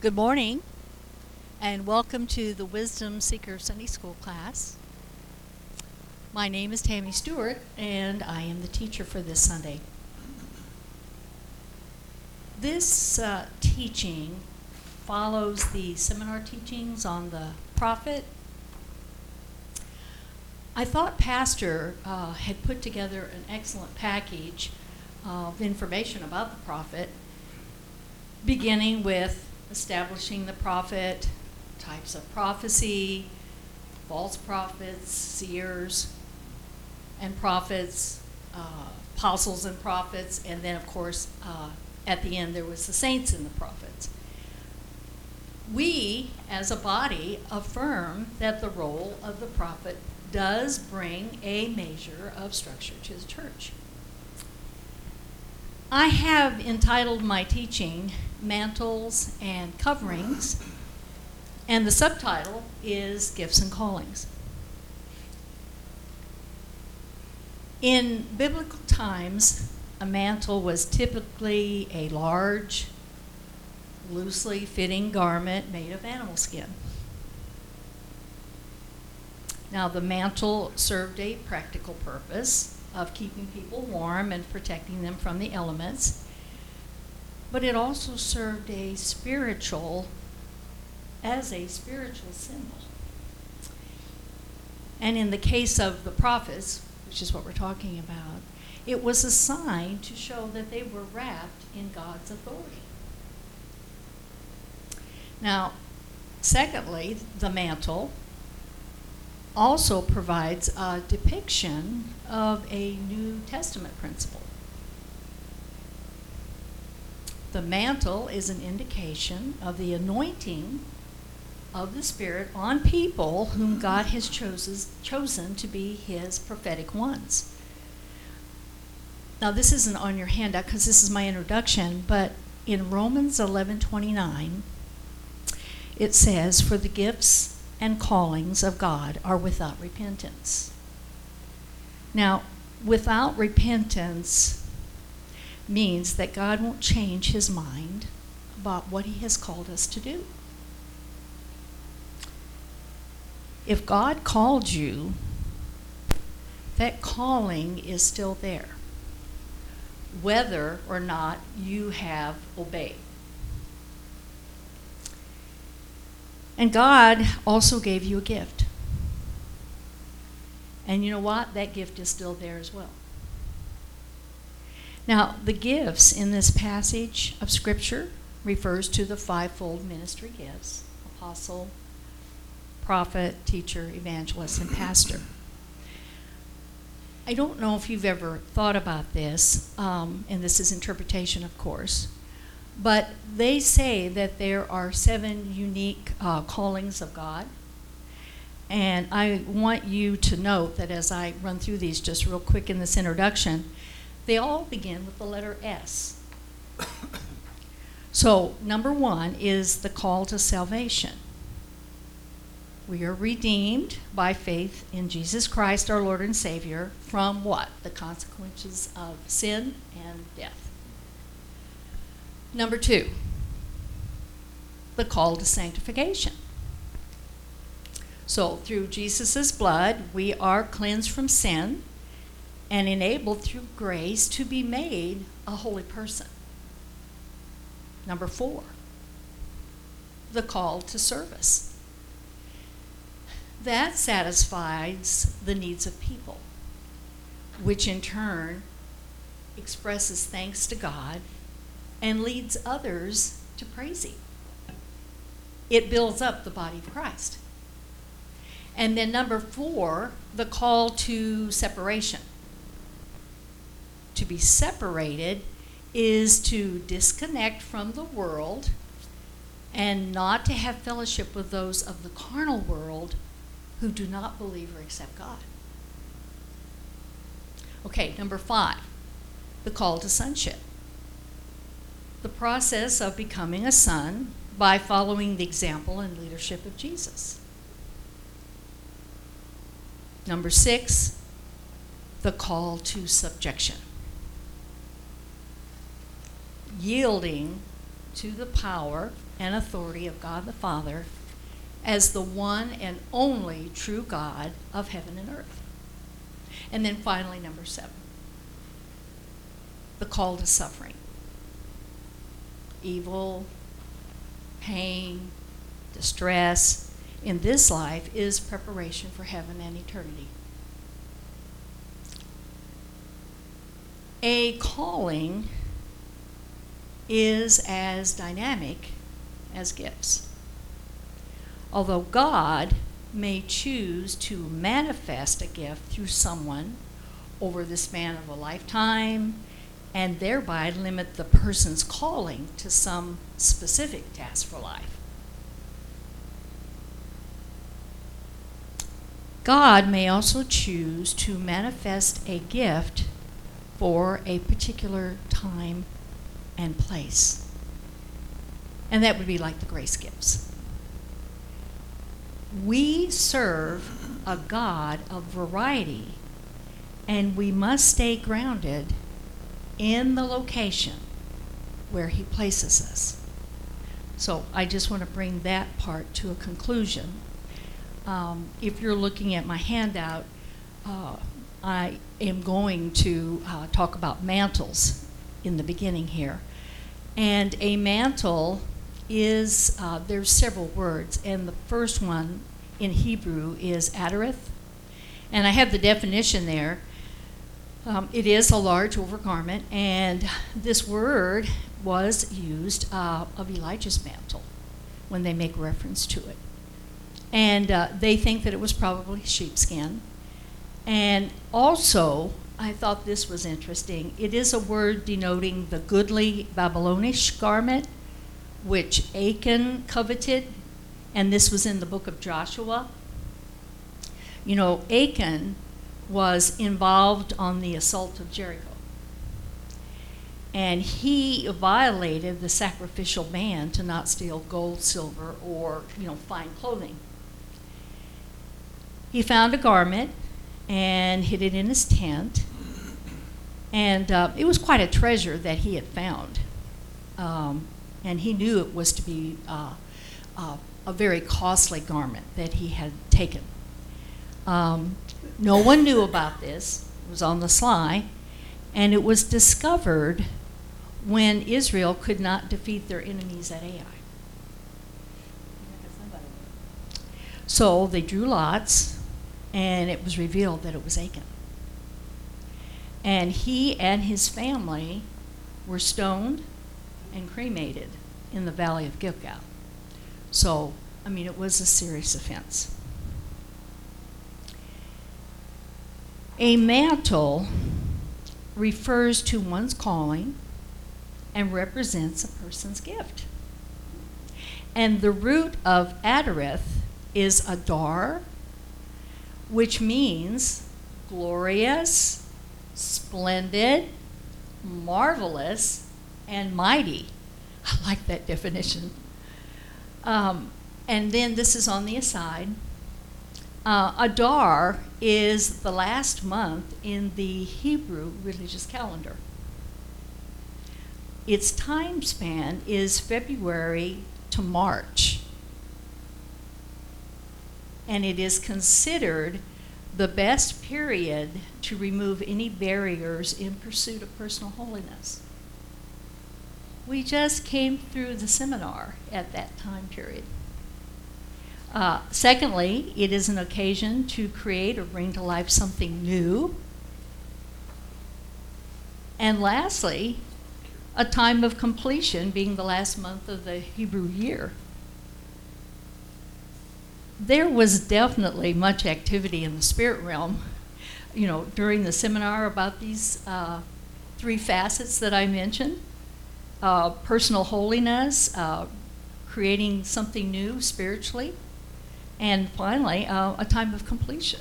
Good morning, and welcome to the Wisdom Seeker Sunday School class. My name is Tammy Stewart, and I am the teacher for this Sunday. This uh, teaching follows the seminar teachings on the prophet. I thought Pastor uh, had put together an excellent package of information about the prophet, beginning with establishing the prophet, types of prophecy, false prophets, seers, and prophets, uh, apostles and prophets, and then, of course, uh, at the end, there was the saints and the prophets. We, as a body, affirm that the role of the prophet does bring a measure of structure to the church. I have entitled my teaching Mantles and Coverings, and the subtitle is Gifts and Callings. In biblical times, a mantle was typically a large, loosely fitting garment made of animal skin. Now, the mantle served a practical purpose of keeping people warm and protecting them from the elements, but it also served a spiritual, as a spiritual symbol. And in the case of the prophets, which is what we're talking about, it was a sign to show that they were wrapped in God's authority. Now, secondly, the mantle also provides a depiction of a New Testament principle. The mantle is an indication of the anointing of the Spirit on people whom God has chooses, chosen to be His prophetic ones. Now, this isn't on your handout because this is my introduction, but in Romans 11:29, it says, "For the gifts and callings of God are without repentance." Now, without repentance means that God won't change his mind about what he has called us to do. If God called you, that calling is still there, whether or not you have obeyed. And God also gave you a gift. And you know what? That gift is still there as well. Now, the gifts in this passage of Scripture refers to the fivefold ministry gifts apostle, prophet, teacher, evangelist, and pastor. I don't know if you've ever thought about this, um, and this is interpretation, of course, but they say that there are seven unique uh, callings of God. And I want you to note that as I run through these just real quick in this introduction, they all begin with the letter S. So, number one is the call to salvation. We are redeemed by faith in Jesus Christ, our Lord and Savior, from what? The consequences of sin and death. Number two, the call to sanctification. So, through Jesus' blood, we are cleansed from sin and enabled through grace to be made a holy person. Number four, the call to service. That satisfies the needs of people, which in turn expresses thanks to God and leads others to praise Him. It builds up the body of Christ. And then number four, the call to separation to be separated is to disconnect from the world and not to have fellowship with those of the carnal world who do not believe or accept God. Okay, number five, the call to sonship. The process of becoming a son by following the example and leadership of Jesus. Number six, the call to subjection yielding to the power and authority of God the Father as the one and only true God of heaven and earth. And then finally, number seven the call to suffering. Evil, pain, distress in this life is preparation for heaven and eternity. A calling is as dynamic as gifts. Although God may choose to manifest a gift through someone over the span of a lifetime and thereby limit the person's calling to some specific task for life. God may also choose to manifest a gift for a particular time and place. And that would be like the grace gifts. We serve a God of variety, and we must stay grounded in the location where He places us. So I just want to bring that part to a conclusion. Um, if you're looking at my handout, uh, I am going to uh, talk about mantles in the beginning here. And a mantle is, uh, there's several words, and the first one in Hebrew is adareth. And I have the definition there. Um, it is a large overgarment, and this word was used uh, of Elijah's mantle when they make reference to it. And uh, they think that it was probably sheepskin. And also, I thought this was interesting. It is a word denoting the goodly Babylonish garment, which Achan coveted, and this was in the book of Joshua. You know, Achan was involved on the assault of Jericho. And he violated the sacrificial ban to not steal gold, silver, or, you know, fine clothing. He found a garment and hid it in his tent. And uh, it was quite a treasure that he had found. Um, and he knew it was to be uh, uh, a very costly garment that he had taken. Um, no one knew about this, it was on the sly, and it was discovered when Israel could not defeat their enemies at Ai. So they drew lots, and it was revealed that it was Achan. And he and his family were stoned and cremated in the valley of Gilgal. So, I mean, it was a serious offense. A mantle refers to one's calling and represents a person's gift. And the root of Adareth is Adar, which means glorious, splendid, marvelous, and mighty. I like that definition. Um, and then this is on the aside. Uh, Adar is the last month in the Hebrew religious calendar. Its time span is February to March. And it is considered the best period to remove any barriers in pursuit of personal holiness. We just came through the seminar at that time period. Uh, secondly, it is an occasion to create or bring to life something new. And lastly, a time of completion being the last month of the Hebrew year. There was definitely much activity in the spirit realm, you know, during the seminar about these uh, three facets that I mentioned uh, personal holiness, uh, creating something new spiritually, and finally, uh, a time of completion.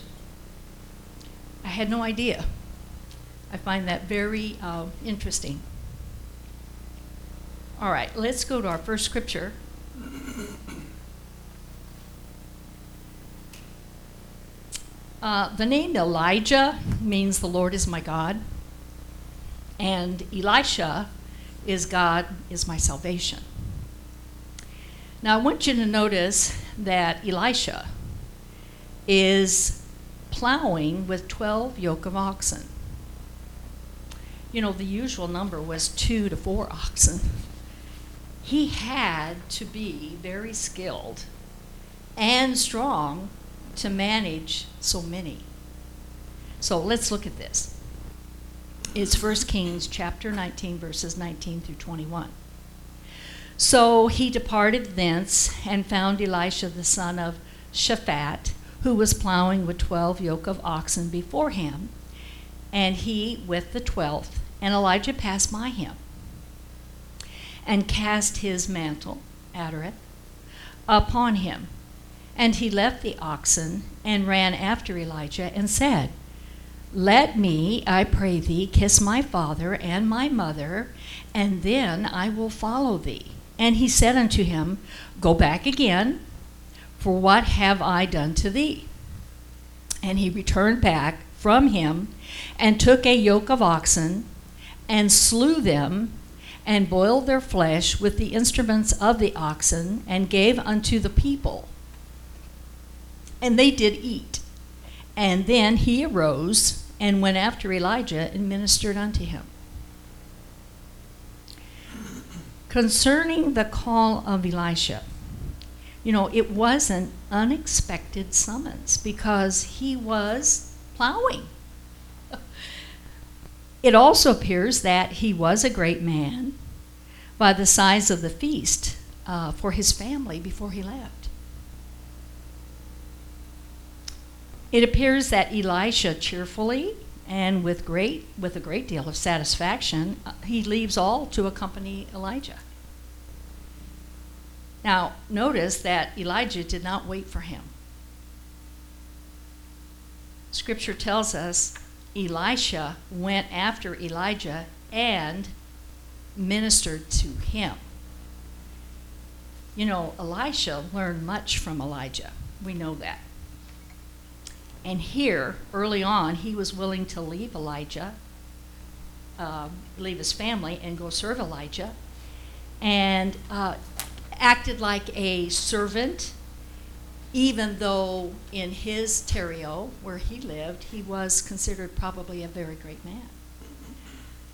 I had no idea. I find that very uh, interesting. All right, let's go to our first scripture. Uh, the name Elijah means the Lord is my God, and Elisha is God is my salvation. Now, I want you to notice that Elisha is plowing with 12 yoke of oxen. You know, the usual number was two to four oxen. He had to be very skilled and strong to manage so many. So let's look at this. It's 1 Kings chapter 19, verses 19 through 21. So he departed thence and found Elisha the son of Shaphat, who was plowing with twelve yoke of oxen before him, and he with the twelfth. And Elijah passed by him and cast his mantle, Adareth, upon him. And he left the oxen and ran after Elijah and said, Let me, I pray thee, kiss my father and my mother, and then I will follow thee. And he said unto him, Go back again, for what have I done to thee? And he returned back from him and took a yoke of oxen and slew them and boiled their flesh with the instruments of the oxen and gave unto the people. And they did eat. And then he arose and went after Elijah and ministered unto him. Concerning the call of Elisha, you know, it was an unexpected summons because he was plowing. It also appears that he was a great man by the size of the feast uh, for his family before he left. It appears that Elisha cheerfully and with great with a great deal of satisfaction uh, he leaves all to accompany Elijah. Now, notice that Elijah did not wait for him. Scripture tells us Elisha went after Elijah and ministered to him. You know, Elisha learned much from Elijah. We know that. And here, early on, he was willing to leave Elijah, uh, leave his family, and go serve Elijah, and uh, acted like a servant, even though in his terrio, where he lived, he was considered probably a very great man.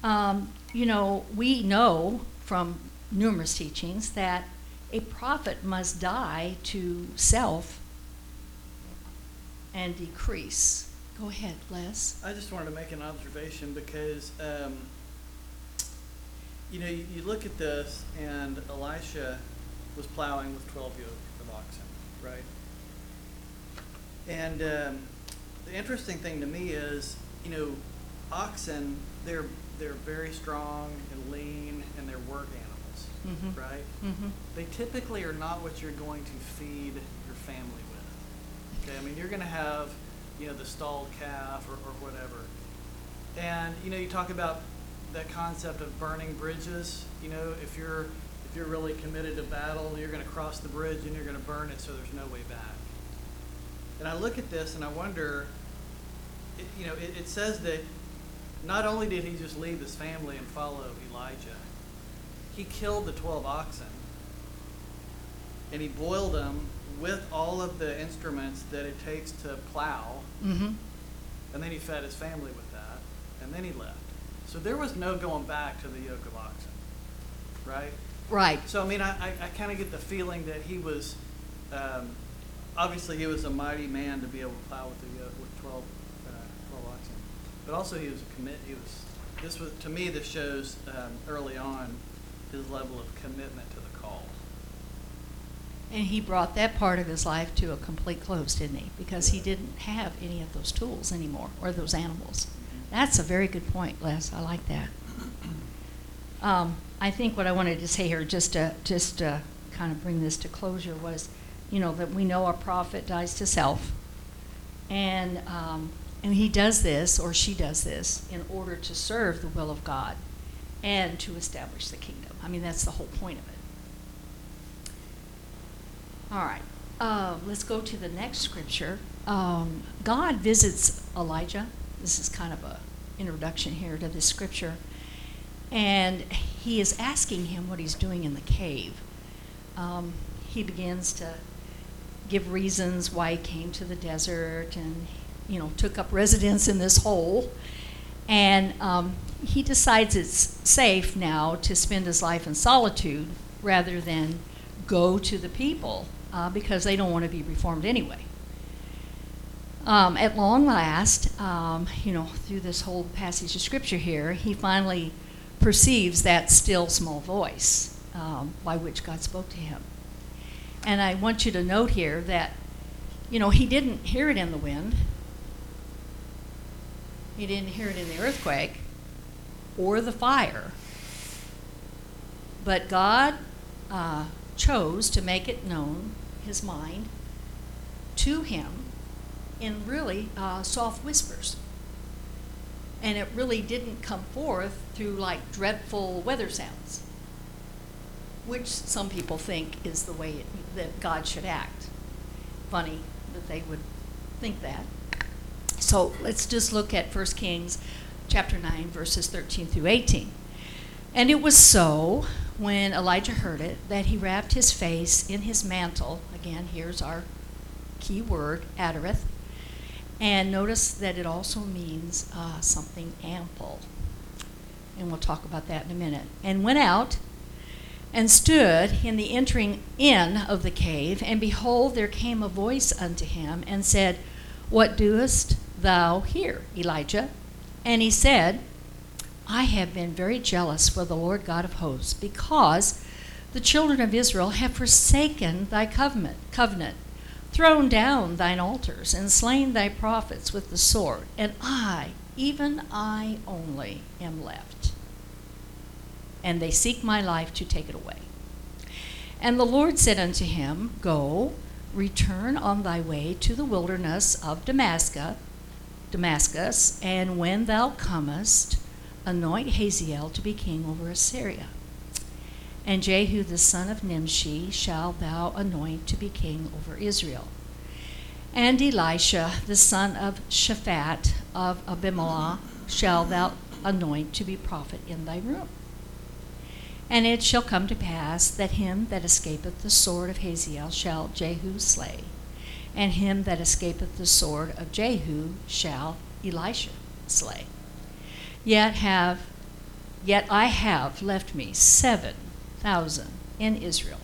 Um, you know, we know from numerous teachings that a prophet must die to self and decrease. Go ahead, Les. I just wanted to make an observation because, um, you know, you, you look at this, and Elisha was plowing with 12 yoke of oxen, right? And um, the interesting thing to me is, you know, oxen, they're they're very strong and lean, and they're work animals, Mhm. right? Mm-hmm. They typically are not what you're going to feed your family with. Okay, I mean, you're going to have, you know, the stalled calf or, or whatever. And, you know, you talk about that concept of burning bridges. You know, if you're if you're really committed to battle, you're going to cross the bridge and you're going to burn it so there's no way back. And I look at this and I wonder, it, you know, it, it says that not only did he just leave his family and follow Elijah, he killed the 12 oxen and he boiled them with all of the instruments that it takes to plow, Mm-hmm. and then he fed his family with that, and then he left. So there was no going back to the yoke of oxen, right? Right. So I mean, I, I, I kind of get the feeling that he was, um, obviously he was a mighty man to be able to plow with the yoke with 12, uh, 12 oxen, but also he was a commit. He was this was to me this shows um, early on his level of commitment to the call. And he brought that part of his life to a complete close, didn't he? Because he didn't have any of those tools anymore or those animals. That's a very good point, Les. I like that. Um, I think what I wanted to say here, just to just to kind of bring this to closure, was, you know, that we know a prophet dies to self, and um, and he does this or she does this in order to serve the will of God, and to establish the kingdom. I mean, that's the whole point of it. All right. Uh, let's go to the next scripture. Um, God visits Elijah. This is kind of a introduction here to this scripture, and he is asking him what he's doing in the cave. Um, he begins to give reasons why he came to the desert and, you know, took up residence in this hole. And um, he decides it's safe now to spend his life in solitude rather than go to the people uh, because they don't want to be reformed anyway. Um, at long last, um, you know, through this whole passage of scripture here, he finally perceives that still small voice um, by which God spoke to him. And I want you to note here that, you know, he didn't hear it in the wind, he didn't hear it in the earthquake or the fire. But God uh, chose to make it known, his mind, to him in really uh, soft whispers. And it really didn't come forth through like dreadful weather sounds, which some people think is the way it, that God should act. Funny that they would think that. So let's just look at 1 Kings chapter 9, verses 13 through 18. And it was so when Elijah heard it that he wrapped his face in his mantle. Again, here's our key word, adareth. And notice that it also means uh, something ample. And we'll talk about that in a minute. And went out and stood in the entering in of the cave. And behold, there came a voice unto him and said, What doest thou here, Elijah? And he said, I have been very jealous for the Lord God of hosts, because the children of Israel have forsaken thy covenant, covenant, thrown down thine altars, and slain thy prophets with the sword, and I, even I only, am left. And they seek my life to take it away. And the Lord said unto him, Go, return on thy way to the wilderness of Damascus, Damascus, and when thou comest, anoint Hazael to be king over Assyria. And Jehu the son of Nimshi shall thou anoint to be king over Israel. And Elisha the son of Shaphat of Abelmeholah shall thou anoint to be prophet in thy room. And it shall come to pass that him that escapeth the sword of Hazael shall Jehu slay, and him that escapeth the sword of Jehu shall Elisha slay. Yet have yet I have left me seven thousand in Israel,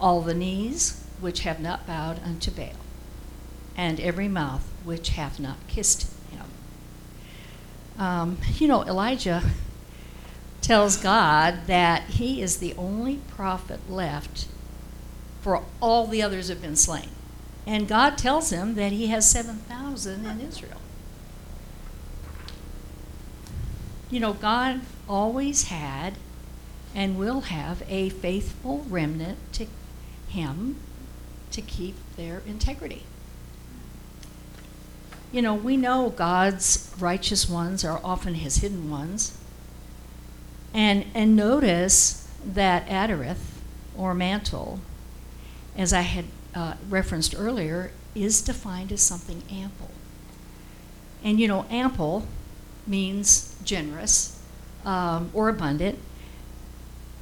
all the knees which have not bowed unto Baal, and every mouth which hath not kissed him. Um, you know, Elijah tells God that he is the only prophet left, for all the others have been slain. And God tells him that he has 7,000 in Israel. You know, God always had and will have a faithful remnant to him to keep their integrity. You know, we know God's righteous ones are often his hidden ones. And, and notice that Adareth, or mantle, as I had uh, referenced earlier, is defined as something ample. And you know, ample means generous um, or abundant.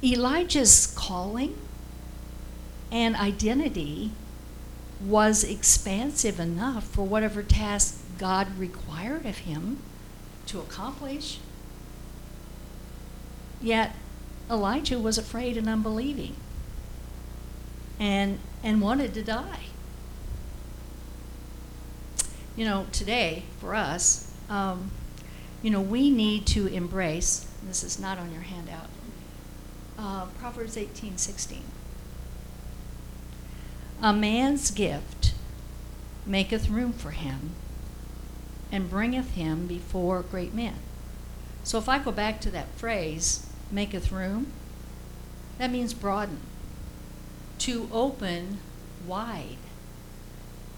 Elijah's calling and identity was expansive enough for whatever task God required of him to accomplish. Yet Elijah was afraid and unbelieving and, and wanted to die. You know, today, for us, um, you know, we need to embrace, this is not on your handout, uh, Proverbs 18 16. A man's gift maketh room for him and bringeth him before great men. So if I go back to that phrase, maketh room, that means broaden, to open wide.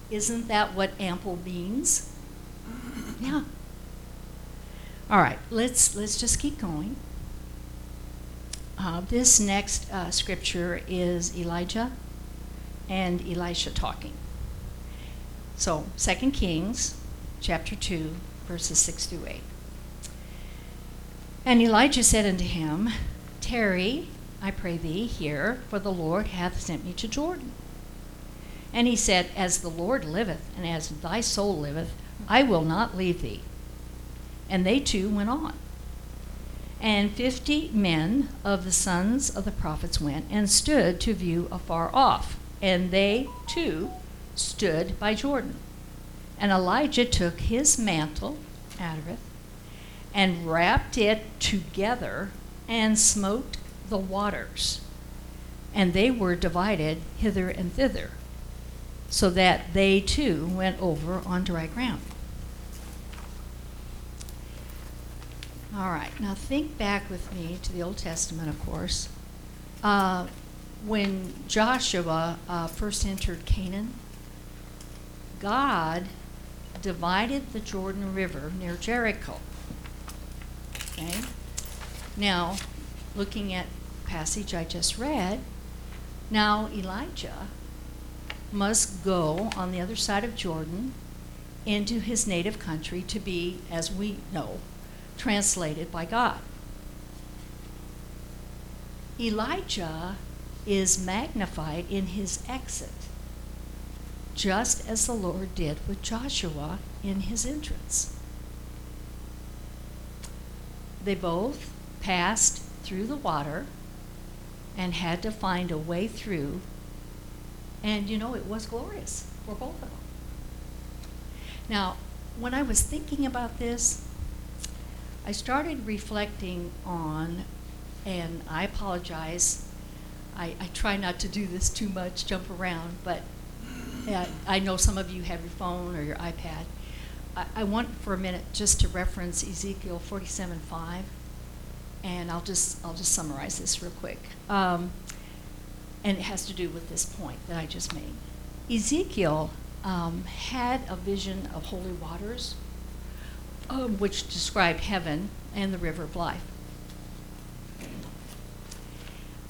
Isn't that what ample means? Yeah. All right, let's let's just keep going. Uh, this next uh, scripture is Elijah and Elisha talking. So, 2 Kings chapter 2, verses 6 through 8. And Elijah said unto him, Tarry I pray thee, here, for the Lord hath sent me to Jordan. And he said, As the Lord liveth, and as thy soul liveth, I will not leave thee. And they too went on. And fifty men of the sons of the prophets went and stood to view afar off. And they too stood by Jordan. And Elijah took his mantle, Adareth, and wrapped it together and smote the waters. And they were divided hither and thither, so that they too went over on dry ground. All right, now think back with me to the Old Testament, of course. Uh, when Joshua uh, first entered Canaan, God divided the Jordan River near Jericho. Okay? Now, looking at passage I just read, now Elijah must go on the other side of Jordan into his native country to be, as we know, translated by God. Elijah is magnified in his exit, just as the Lord did with Joshua in his entrance. They both passed through the water and had to find a way through. And you know, it was glorious for both of them. Now, when I was thinking about this, I started reflecting on, and I apologize, I, I try not to do this too much, jump around, but uh, I know some of you have your phone or your iPad. I, I want for a minute just to reference Ezekiel 47:5, and I'll just I'll just summarize this real quick. Um, and it has to do with this point that I just made. Ezekiel um, had a vision of holy waters um, which describe heaven and the river of life.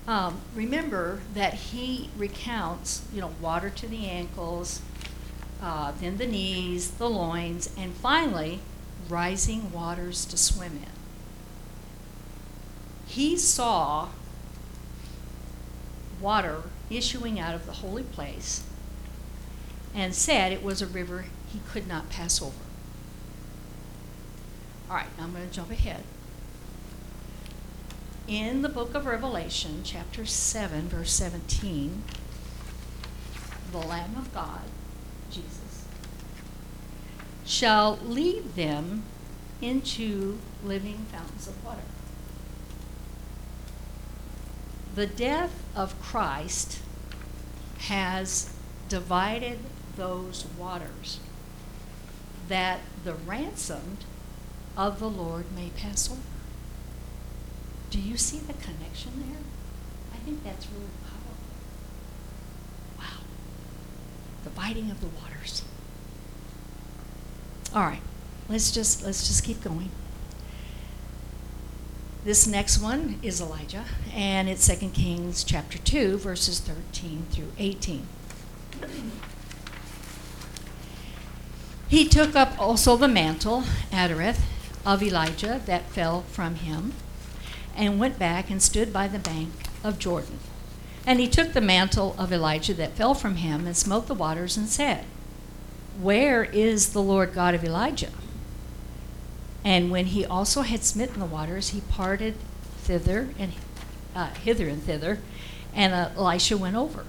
Um, remember that he recounts, you know, water to the ankles, uh, then the knees, the loins, and finally, rising waters to swim in. He saw water issuing out of the holy place and said it was a river he could not pass over. All right, now I'm going to jump ahead. In the book of Revelation, chapter 7, verse 17, the Lamb of God, Jesus, shall lead them into living fountains of water. The death of Christ has divided those waters that the ransomed of the Lord may pass over. Do you see the connection there? I think that's really powerful. Wow. The biting of the waters. All right. Let's just let's just keep going. This next one is Elijah, and it's 2 Kings chapter 2, verses 13 through 18. He took up also the mantle, Adareth, of Elijah that fell from him, and went back and stood by the bank of Jordan. And he took the mantle of Elijah that fell from him and smote the waters and said, Where is the Lord God of Elijah? And when he also had smitten the waters, he parted thither and uh, hither and thither, and uh, Elisha went over.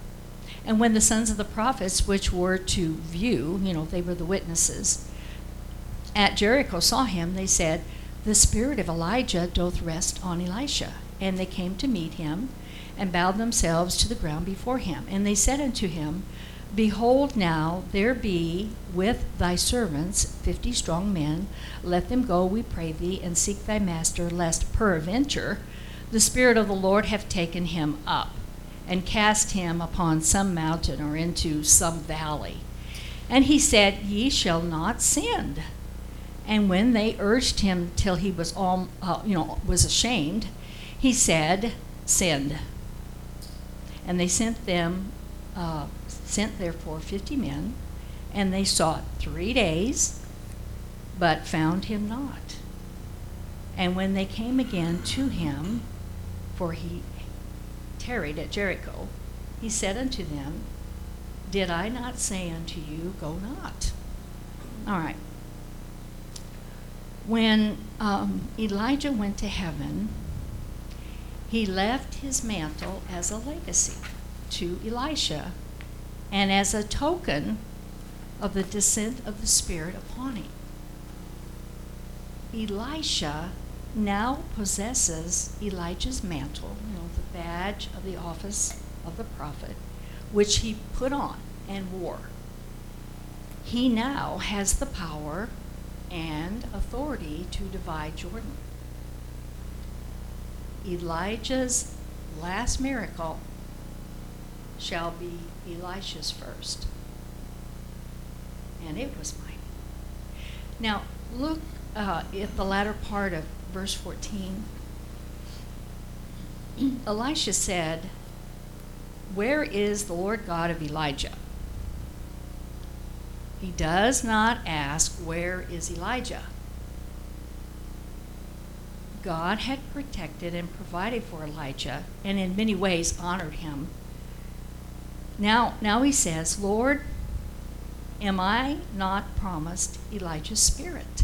And when the sons of the prophets, which were to view, you know, they were the witnesses, at Jericho saw him, they said, The spirit of Elijah doth rest on Elisha. And they came to meet him, and bowed themselves to the ground before him. And they said unto him, Behold, now there be with thy servants fifty strong men. Let them go, we pray thee, and seek thy master, lest peradventure the Spirit of the Lord have taken him up, and cast him upon some mountain or into some valley. And he said, Ye shall not send. And when they urged him till he was all, uh, you know, was ashamed, he said, "Send." And they sent them, uh, sent therefore fifty men, and they sought three days, but found him not. And when they came again to him, for he tarried at Jericho, he said unto them, Did I not say unto you, Go not? All right. When um, Elijah went to heaven, he left his mantle as a legacy to Elisha and as a token of the descent of the Spirit upon him. Elisha now possesses Elijah's mantle, you know, the badge of the office of the prophet, which he put on and wore. He now has the power and authority to divide Jordan. Elijah's last miracle shall be Elisha's first. And it was mighty. Now, look uh, at the latter part of verse 14. Elisha said, Where is the Lord God of Elijah? He does not ask, Where is Elijah? God had protected and provided for Elijah and in many ways honored him. Now, now he says, Lord, am I not promised Elijah's spirit?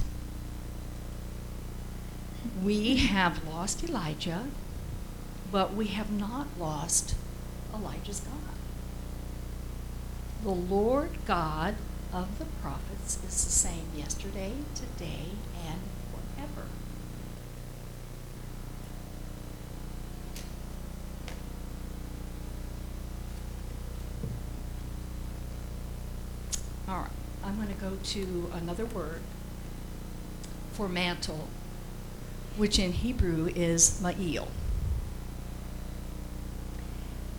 We have lost Elijah, but we have not lost Elijah's God. The Lord God of the prophets is the same yesterday, today, and forever. All right, I'm going to go to another word for mantle, which in Hebrew is ma'il.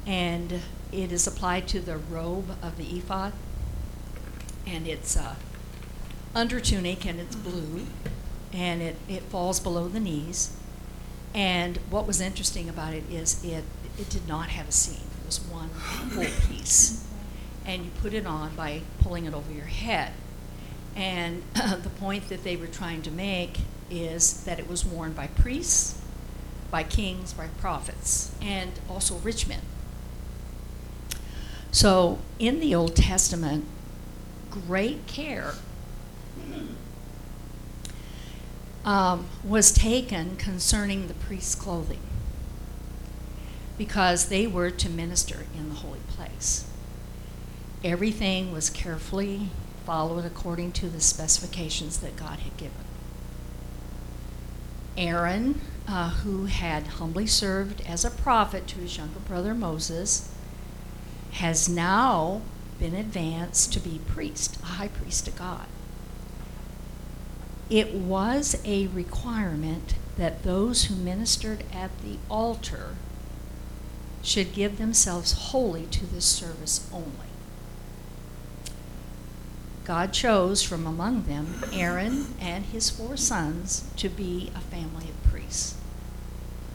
And it is applied to the robe of the ephod. And it's uh, under tunic and it's blue. And it, it falls below the knees. And what was interesting about it is it, it did not have a seam. It was one full piece and you put it on by pulling it over your head. And the point that they were trying to make is that it was worn by priests, by kings, by prophets, and also rich men. So in the Old Testament, great care um, was taken concerning the priest's clothing because they were to minister in the holy place. Everything was carefully followed according to the specifications that God had given. Aaron, uh, who had humbly served as a prophet to his younger brother Moses, has now been advanced to be priest, a high priest to God. It was a requirement that those who ministered at the altar should give themselves wholly to this service only. God chose from among them Aaron and his four sons to be a family of priests.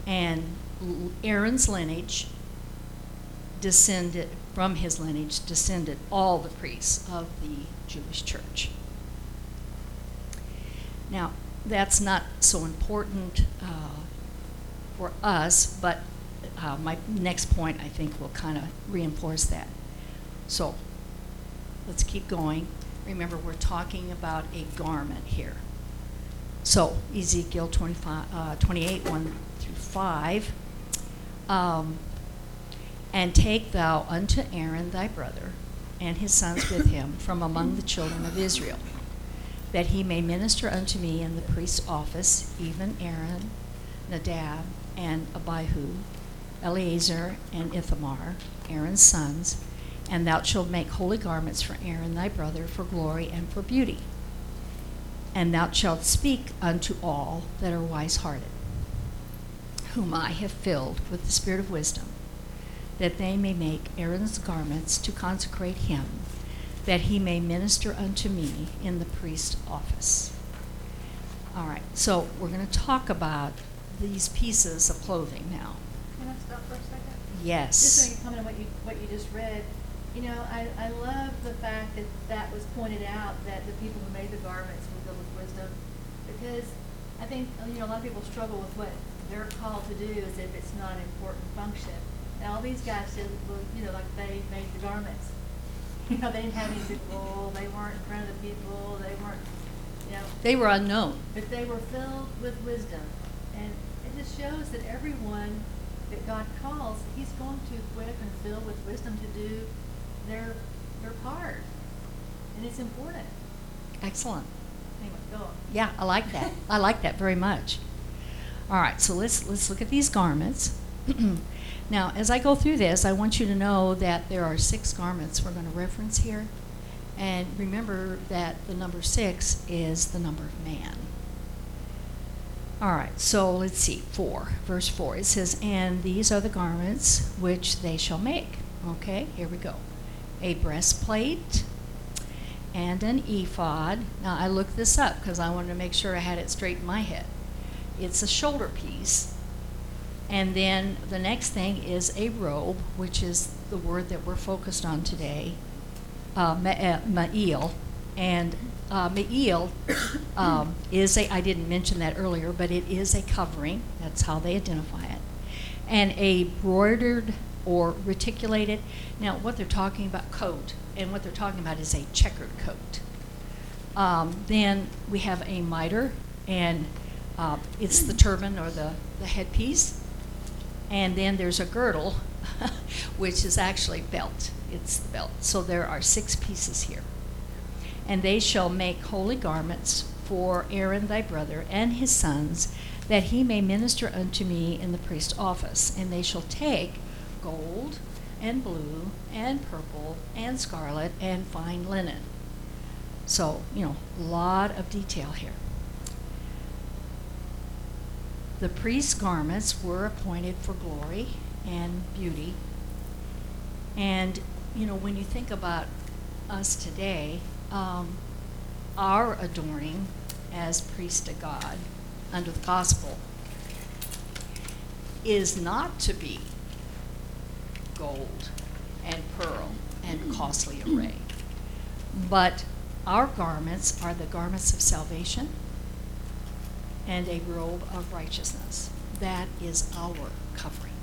And Aaron's lineage descended, from his lineage, descended all the priests of the Jewish church. Now, that's not so important uh, for us, but uh, my next point I think will kind of reinforce that. So, let's keep going. Remember, we're talking about a garment here. So, Ezekiel 25, uh, 28, 1 through 5. Um, and take thou unto Aaron thy brother and his sons with him from among the children of Israel, that he may minister unto me in the priest's office, even Aaron, Nadab, and Abihu, Eleazar, and Ithamar, Aaron's sons, and thou shalt make holy garments for Aaron thy brother for glory and for beauty. And thou shalt speak unto all that are wise hearted, whom I have filled with the spirit of wisdom, that they may make Aaron's garments to consecrate him, that he may minister unto me in the priest's office. All right, so we're going to talk about these pieces of clothing now. Can I stop for a second? Yes. Just so you comment on what you, what you just read, you know, I, I love the fact that that was pointed out, that the people who made the garments were filled with wisdom. Because I think, you know, a lot of people struggle with what they're called to do as if it's not an important function. And all these guys said, well, you know, like they made the garments. You know, they didn't have any big role, they weren't in front of the people, they weren't, you know, They were unknown. but they were filled with wisdom. And it just shows that everyone that God calls, He's going to equip and fill with wisdom to do their, their part. And it's important. Excellent. Anyway, go on. Yeah, I like that. I like that very much. All right, so let's let's look at these garments. now, as I go through this, I want you to know that there are six garments we're going to reference here. And remember that the number six is the number of man. All right, so let's see, four, verse four. It says, And these are the garments which they shall make. Okay, here we go. A breastplate, and an ephod. Now, I looked this up because I wanted to make sure I had it straight in my head. It's a shoulder piece. And then the next thing is a robe, which is the word that we're focused on today, uh, uh, ma'il. And uh, ma'il um, is a, I didn't mention that earlier, but it is a covering. That's how they identify it. And a broidered or reticulated. Now, what they're talking about, coat, and what they're talking about is a checkered coat. Um, then we have a mitre, and uh, it's the turban or the, the headpiece. And then there's a girdle, which is actually belt. It's the belt. So there are six pieces here. And they shall make holy garments for Aaron thy brother and his sons, that he may minister unto me in the priest's office. And they shall take gold and blue and purple and scarlet and fine linen. So, you know, a lot of detail here. The priest's garments were appointed for glory and beauty. And, you know, when you think about us today, um, our adorning as priest to God under the gospel is not to be gold and pearl and costly array. But our garments are the garments of salvation and a robe of righteousness. That is our covering.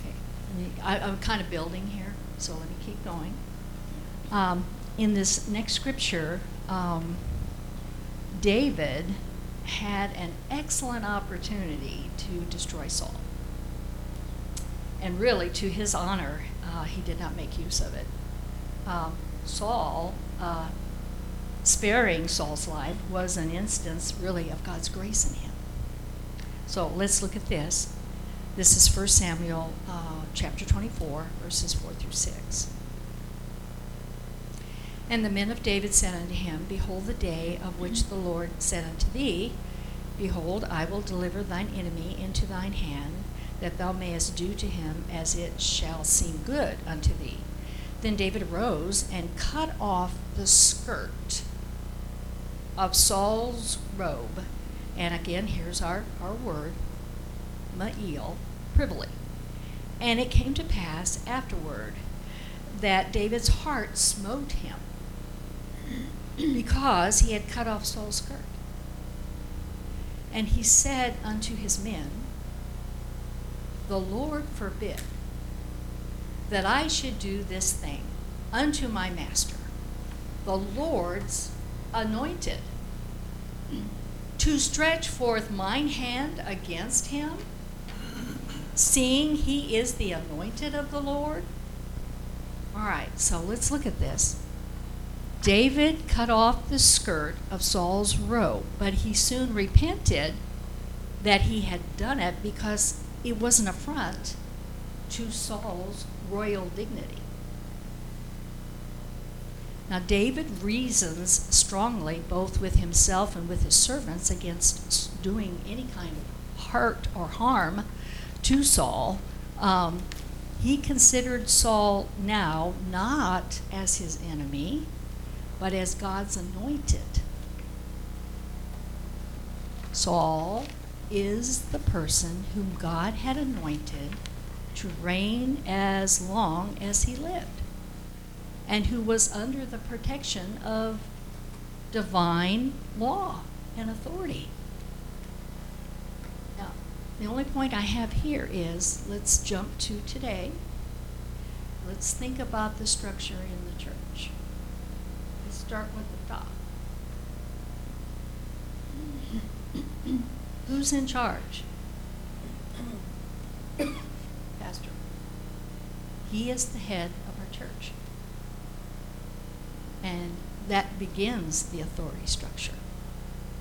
Okay, I, I'm kind of building here, so let me keep going. Um, in this next scripture, um, David had an excellent opportunity to destroy Saul. And really, to his honor, uh, he did not make use of it. Um, Saul, uh, sparing Saul's life, was an instance really of God's grace in him. So let's look at this. This is 1 Samuel uh, chapter 24, verses 4 through 6. And the men of David said unto him, Behold, the day of which the Lord said unto thee, Behold, I will deliver thine enemy into thine hand, that thou mayest do to him as it shall seem good unto thee. Then David arose and cut off the skirt of Saul's robe. And again, here's our, our word, ma'il, privily. And it came to pass afterward that David's heart smote him because he had cut off Saul's skirt. And he said unto his men, The Lord forbid that I should do this thing unto my master, the Lord's anointed, to stretch forth mine hand against him, seeing he is the anointed of the Lord? All right, so let's look at this. David cut off the skirt of Saul's robe, but he soon repented that he had done it because it was an affront to Saul's royal dignity. Now, David reasons strongly, both with himself and with his servants, against doing any kind of hurt or harm to Saul. Um, he considered Saul now not as his enemy, but as God's anointed. Saul is the person whom God had anointed to reign as long as he lived, and who was under the protection of divine law and authority. Now, the only point I have here is, let's jump to today. Let's think about the structure in the church. Let's start with the top. Who's in charge? Pastor. He is the head of our church. And that begins the authority structure.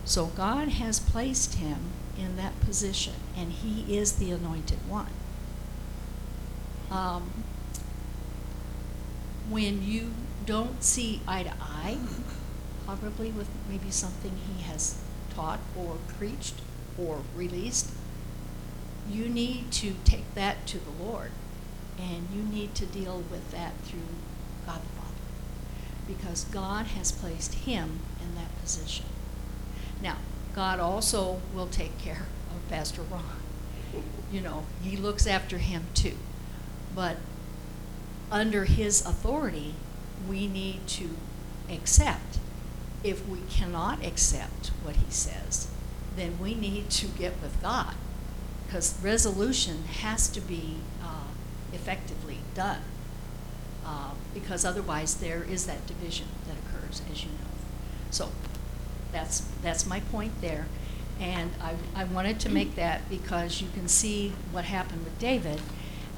So God has placed him in that position, and he is the anointed one. Um, when you don't see eye to eye, probably with maybe something he has taught or preached or released, you need to take that to the Lord, and you need to deal with that through because God has placed him in that position. Now, God also will take care of Pastor Ron. You know, he looks after him too. But under his authority, we need to accept. If we cannot accept what he says, then we need to get with God. Because resolution has to be uh, effectively done. Because otherwise, there is that division that occurs, as you know. So, that's, that's my point there. And I, I wanted to make that because you can see what happened with David.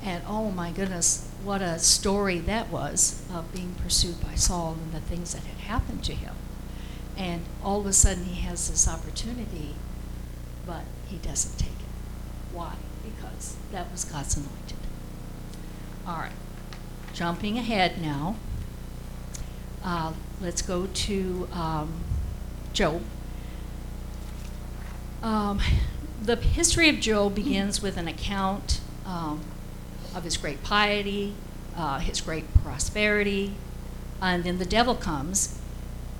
And oh my goodness, what a story that was of being pursued by Saul and the things that had happened to him. And all of a sudden he has this opportunity, but he doesn't take it. Why? Because that was God's anointed. All right, jumping ahead now. Uh, let's go to um, Job. Um, the history of Job begins with an account um, of his great piety, uh, his great prosperity, and then the devil comes,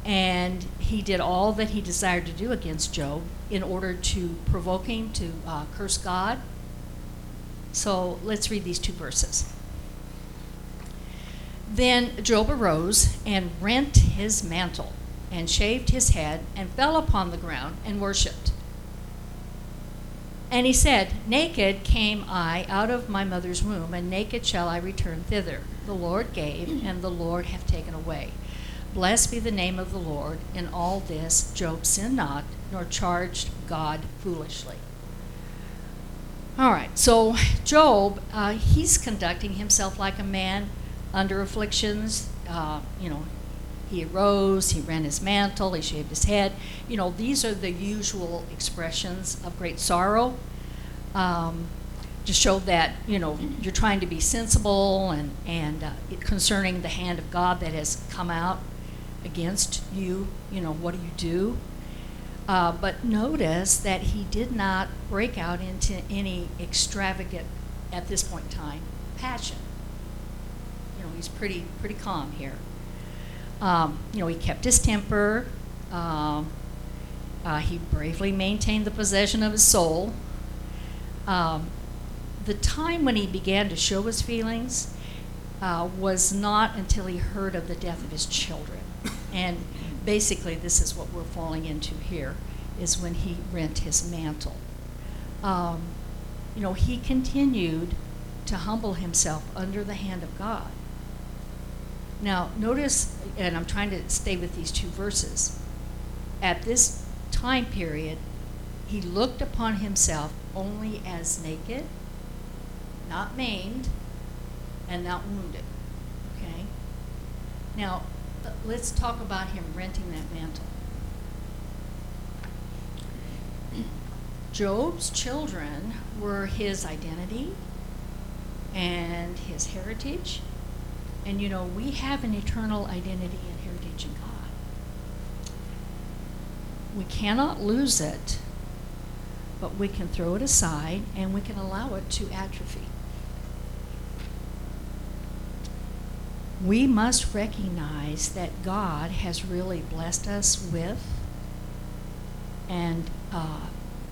and he did all that he desired to do against Job in order to provoke him to uh, curse God. So let's read these two verses. Then Job arose and rent his mantle and shaved his head and fell upon the ground and worshipped. And he said, Naked came I out of my mother's womb, and naked shall I return thither. The Lord gave, and the Lord hath taken away. Blessed be the name of the Lord. In all this Job sinned not, nor charged God foolishly. All right, so Job, uh, he's conducting himself like a man under afflictions. Uh, you know, he arose, he rent his mantle, he shaved his head. You know, these are the usual expressions of great sorrow. Um, to show that, you know, you're trying to be sensible and, and uh, concerning the hand of God that has come out against you, you know, what do you do? Uh, but notice that he did not break out into any extravagant, at this point in time, passion. He's pretty, pretty calm here. Um, you know, he kept his temper. Um, uh, he bravely maintained the possession of his soul. Um, the time when he began to show his feelings uh, was not until he heard of the death of his children. And basically, this is what we're falling into here, is when he rent his mantle. Um, you know, he continued to humble himself under the hand of God. Now, notice, and I'm trying to stay with these two verses. At this time period, he looked upon himself only as naked, not maimed, and not wounded. Okay? Now, let's talk about him renting that mantle. Job's children were his identity and his heritage. And you know, we have an eternal identity and heritage in God. We cannot lose it, but we can throw it aside and we can allow it to atrophy. We must recognize that God has really blessed us with and uh,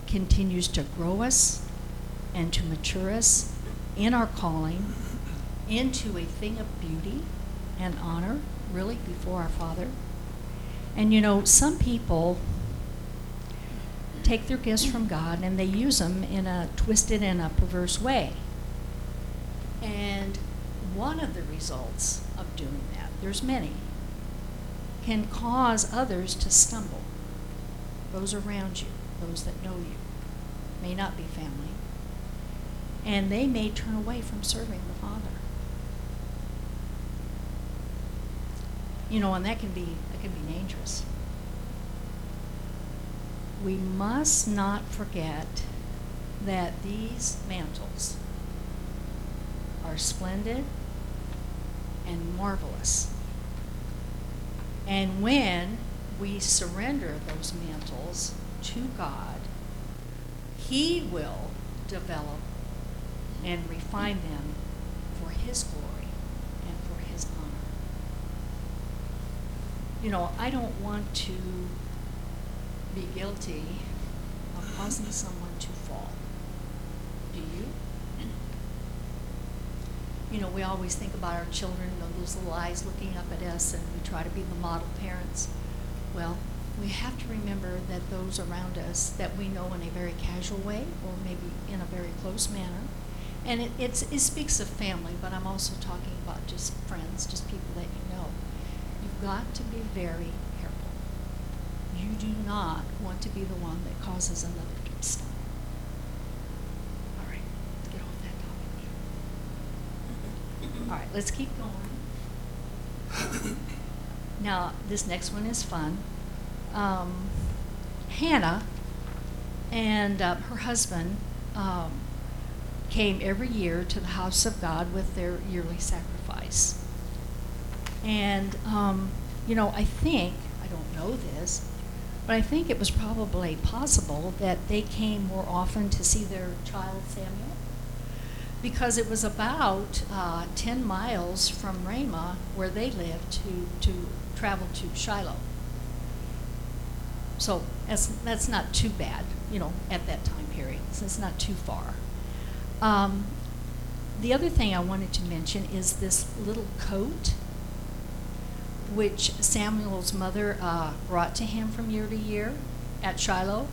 continues to grow us and to mature us in our calling into a thing of beauty and honor, really, before our Father. And you know, some people take their gifts from God and they use them in a twisted and a perverse way. And one of the results of doing that, there's many, can cause others to stumble. Those around you, those that know you, may not be family. And they may turn away from serving the Father. You know, and that can be that can be dangerous. We must not forget that these mantles are splendid and marvelous. And when we surrender those mantles to God, He will develop and refine them for His glory and for His honor. You know, I don't want to be guilty of causing someone to fall. Do you? You know, we always think about our children, those little eyes looking up at us, and we try to be the model parents. Well, we have to remember that those around us that we know in a very casual way, or maybe in a very close manner, and it, it speaks of family, but I'm also talking about just friends, just people that you got to be very careful. You do not want to be the one that causes another to stumble. All right, let's get off that topic. All right, let's keep going. Now, this next one is fun. Um, Hannah and uh, her husband um, came every year to the house of God with their yearly sacrifice. And, um, you know, I think, I don't know this, but I think it was probably possible that they came more often to see their child Samuel because it was about uh, 10 miles from Ramah, where they lived, to, to travel to Shiloh. So that's, that's not too bad, you know, at that time period. So it's not too far. Um, the other thing I wanted to mention is this little coat, which Samuel's mother uh, brought to him from year to year at Shiloh,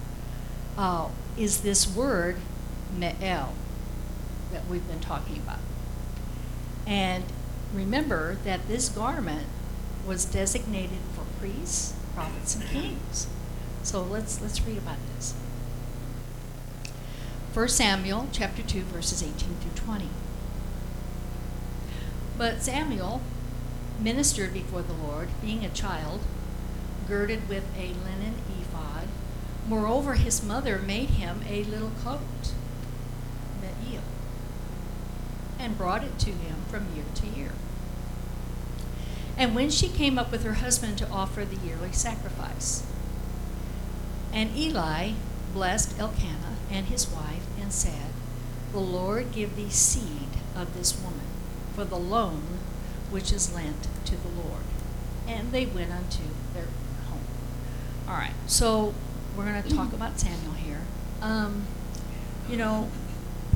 uh, is this word, me'el that we've been talking about. And remember that this garment was designated for priests, prophets, and kings. So let's let's read about this. 1 Samuel chapter 2 verses 18 through 20. But Samuel ministered before the Lord, being a child, girded with a linen ephod. Moreover, his mother made him a little coat, me'il, and brought it to him from year to year. And when she came up with her husband to offer the yearly sacrifice, and Eli blessed Elkanah and his wife and said, The Lord give thee seed of this woman for the loan which is lent to the Lord. And they went unto their home. All right, so we're going to talk about Samuel here. Um, you know,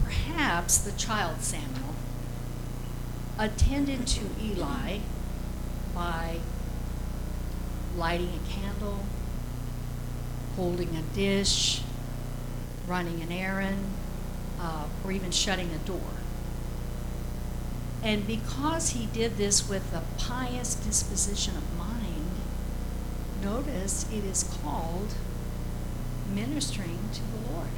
perhaps the child Samuel attended to Eli by lighting a candle, holding a dish, running an errand, uh, or even shutting a door. And because he did this with a pious disposition of mind, notice it is called ministering to the Lord.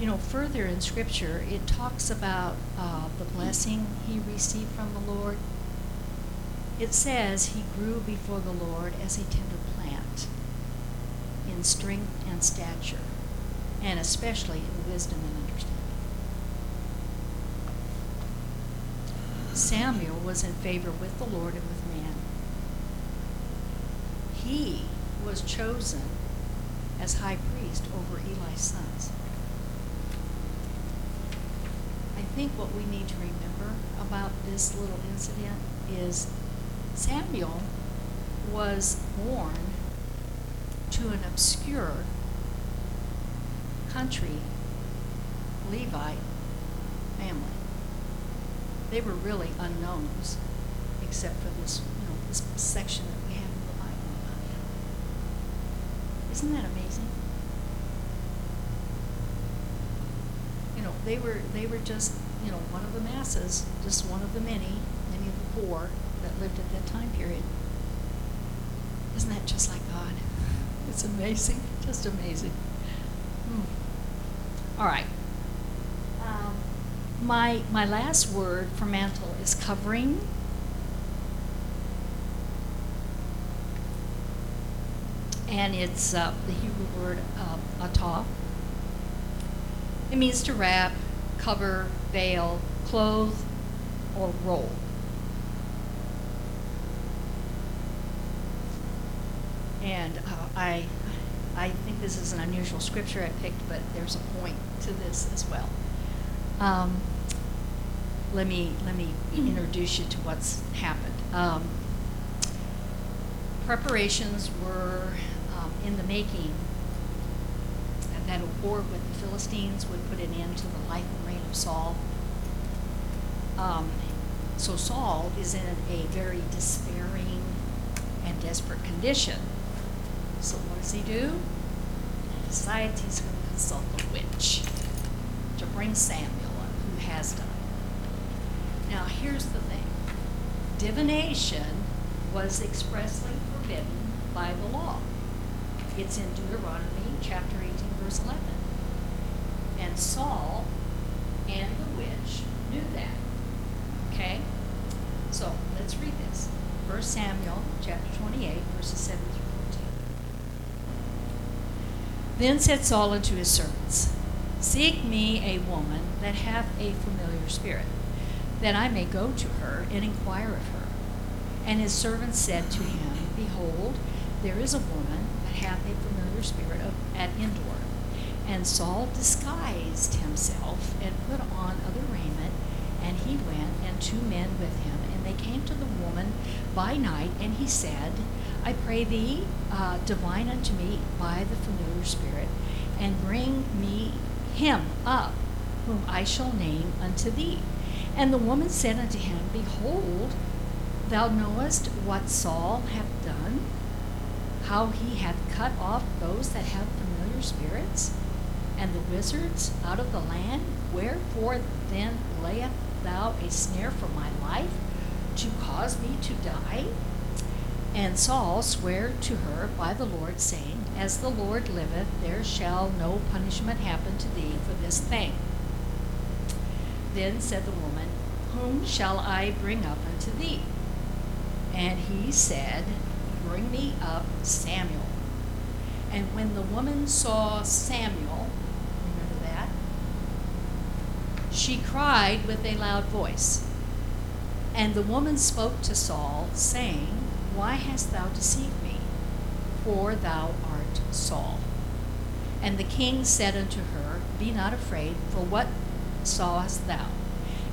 You know, further in Scripture, it talks about uh, the blessing he received from the Lord. It says he grew before the Lord as a tender plant in strength and stature, and especially in wisdom and understanding. Samuel was in favor with the Lord and with man. He was chosen as high priest over Eli's sons. I think what we need to remember about this little incident is Samuel was born to an obscure country Levite family. They were really unknowns, except for this, you know, this section that we have in the Bible. about. Isn't that amazing? You know, they were they were just, you know, one of the masses, just one of the many, many of the poor that lived at that time period. Isn't that just like God? It's amazing, just amazing. All right. Um, my my last word for mantle is covering. And it's uh, the Hebrew word uh, atah. It means to wrap, cover, veil, clothe, or roll. And uh, I, this is an unusual scripture I picked, but there's a point to this as well. Um, let me let me introduce you to what's happened. Um, preparations were um, in the making that a war with the Philistines would put an end to the life and reign of Saul. Um, so Saul is in a very despairing and desperate condition. So what does he do? He's going to consult a witch to bring Samuel up, who has died. Now here's the thing. Divination was expressly forbidden by the law. It's in Deuteronomy chapter 18, verse 11. And Saul and the witch knew that. Okay? So let's read this. 1 Samuel chapter 28, verses 7 through 14. Then said Saul unto his servants, Seek me a woman that hath a familiar spirit, that I may go to her and inquire of her. And his servants said to him, Behold, there is a woman that hath a familiar spirit of, at Endor. And Saul disguised himself and put on other raiment, and he went, and two men with him. And they came to the woman by night, and he said, I pray thee, uh, divine unto me by the familiar spirit, and bring me him up, whom I shall name unto thee. And the woman said unto him, Behold, thou knowest what Saul hath done, how he hath cut off those that have familiar spirits, and the wizards out of the land. Wherefore then layest thou a snare for my life, to cause me to die? And Saul sware to her by the Lord, saying, As the Lord liveth, there shall no punishment happen to thee for this thing. Then said the woman, Whom shall I bring up unto thee? And he said, Bring me up Samuel. And when the woman saw Samuel, remember that? She cried with a loud voice. And the woman spoke to Saul, saying, Why hast thou deceived me? For thou art Saul. And the king said unto her, Be not afraid, for what sawest thou?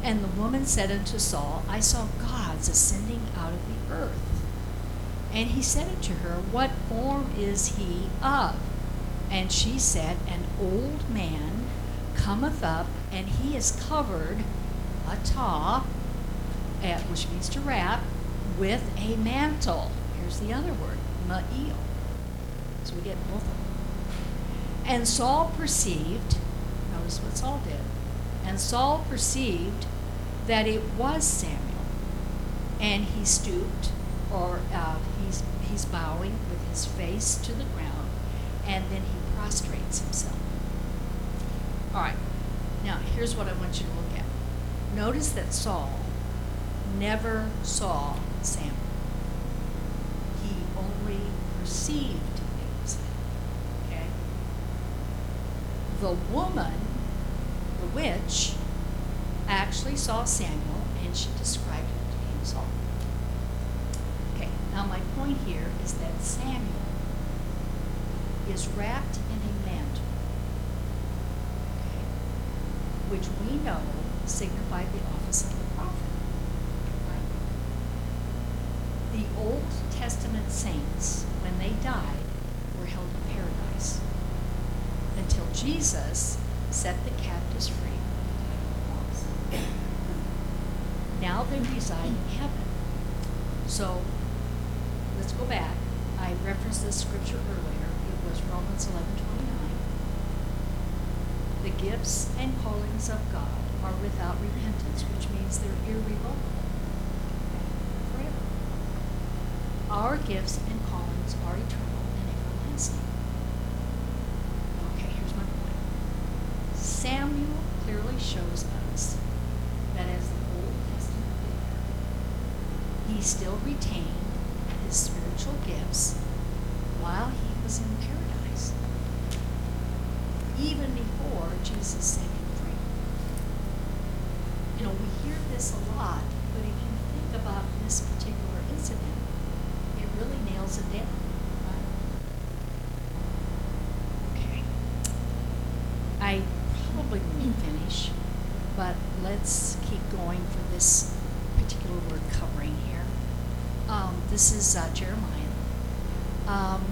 And the woman said unto Saul, I saw gods ascending out of the earth. And he said unto her, What form is he of? And she said, An old man cometh up, and he is covered, atah, eh, which means to wrap, with a mantle. Here's the other word, ma'il. So we get both of them. And Saul perceived, notice what Saul did, and Saul perceived that it was Samuel. And he stooped, or uh, he's, he's bowing with his face to the ground, and then he prostrates himself. All right, now here's what I want you to look at. Notice that Saul never saw Samuel, he only perceived it was him. Okay? The woman, the witch, actually saw Samuel and she described him to King Saul. Okay, now my point here is that Samuel is wrapped in a mantle, okay, which we know signified the office of the prophet. Right? The Old Testament saints, when they died, were held in paradise until Jesus set the captives free now they reside in heaven. So let's go back. I referenced this scripture earlier. It was Romans eleven twenty-nine. The gifts and callings of God are without repentance, which means they're irrevocable. Forever. Our gifts and callings are eternal and everlasting. Okay, here's my point. Samuel clearly shows us that as the Old Testament leader, he still retained his spiritual gifts while he was in paradise, even before Jesus him free. You know, we hear this a lot, but if you think about this particular incident, it really nails it down, right? Okay. I probably won't finish, but let's keep going for this particular word covering here. Um, this is uh, Jeremiah. Um,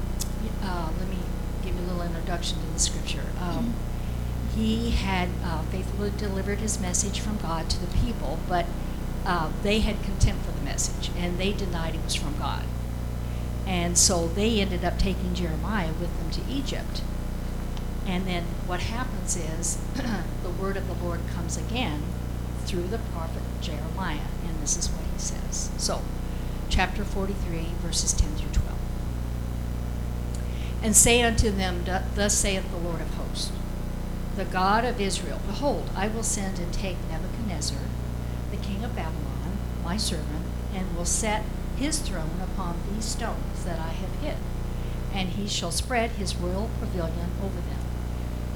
uh, let me give you a little introduction to the scripture. Um, he had uh, faithfully delivered his message from God to the people, but uh, they had contempt for the message and they denied it was from God. And so they ended up taking Jeremiah with them to Egypt. And then what happens is the word of the Lord comes again through the prophet Jeremiah, and this is what he says. So, chapter 43, verses 10 through 12. And say unto them, Thus saith the Lord of hosts, the God of Israel, Behold, I will send and take Nebuchadnezzar, the king of Babylon, my servant, and will set his throne upon these stones that I have hid, and he shall spread his royal pavilion over them.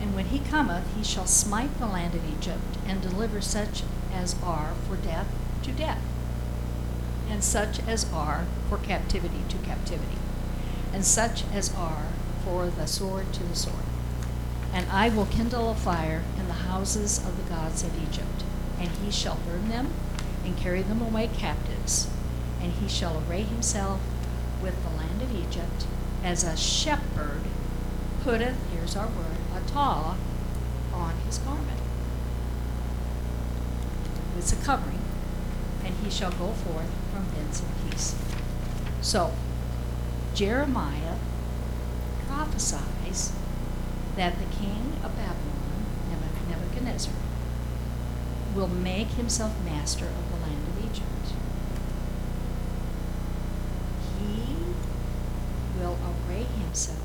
And when he cometh, he shall smite the land of Egypt, and deliver such as are for death to death, and such as are for captivity to captivity, and such as are for the sword to the sword. And I will kindle a fire in the houses of the gods of Egypt, and he shall burn them and carry them away captives, and he shall array himself with the land of Egypt as a shepherd putteth, here's our word, atah on his garment. It's a covering, and he shall go forth from thence in peace. So, Jeremiah prophesies that the king of Babylon, Nebuchadnezzar, will make himself master of Egypt. He will array himself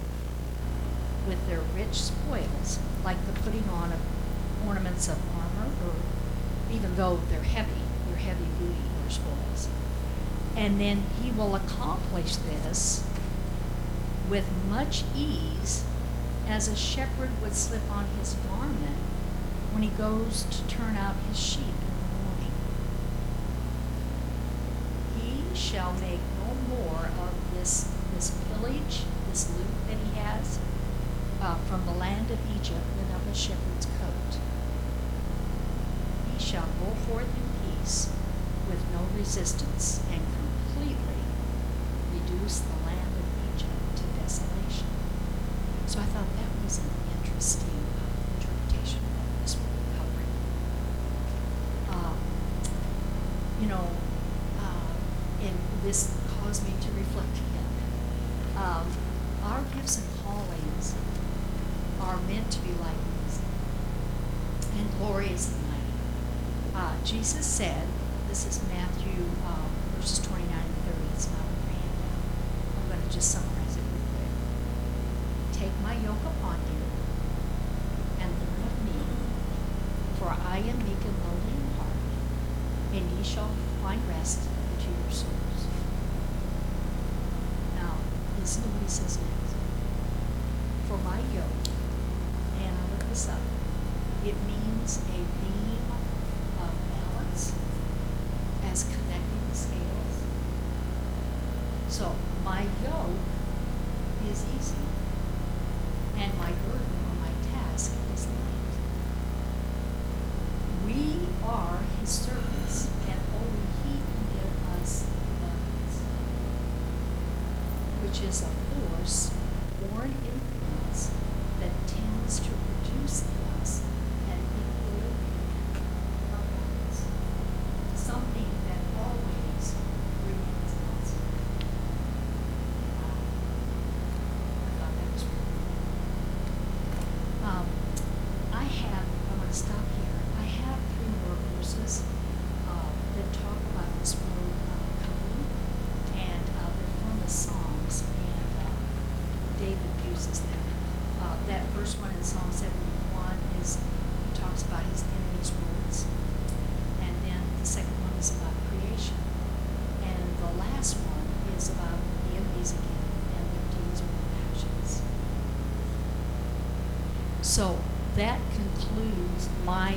with their rich spoils, like the putting on of ornaments of armor, or even though they're heavy, they're heavy booty or spoils. And then he will accomplish this with much ease as a shepherd would slip on his garment when he goes to turn out his sheep in the morning. He shall make no more of this, this pillage, this loot that he has uh, from the land of Egypt of a shepherd's coat. He shall go forth in peace with no resistance and completely reduce the land of Egypt to desolation. So I thought that was an interesting uh, interpretation of this covering. Um, you know, uh, and this caused me to reflect again. Um, our gifts and callings are meant to be like these and glorious and mighty. Uh, Jesus said, this is Matthew uh, verses 29 and 30, it's not on your. I'm going to just summarize it real quick. Take my yoke upon you and learn of me, for I am meek and lowly in heart, and ye shall find rest to your souls. Now, listen to what he says next. For my yoke, and I look this up, it means a beam of balance as connecting the scales. So my yoke is easy, and my burden or my task is light. We are his servants, and only he can give us abundance, which is a force born in us that tends to produce in us an equilibrium of balance, something that always remains constant. Wow. I thought that was really uses that. Uh, that first one in Psalm seventy-one is, he talks about his enemy's words. And then the second one is about creation. And the last one is about the enemies again and their deeds or their actions. So that concludes my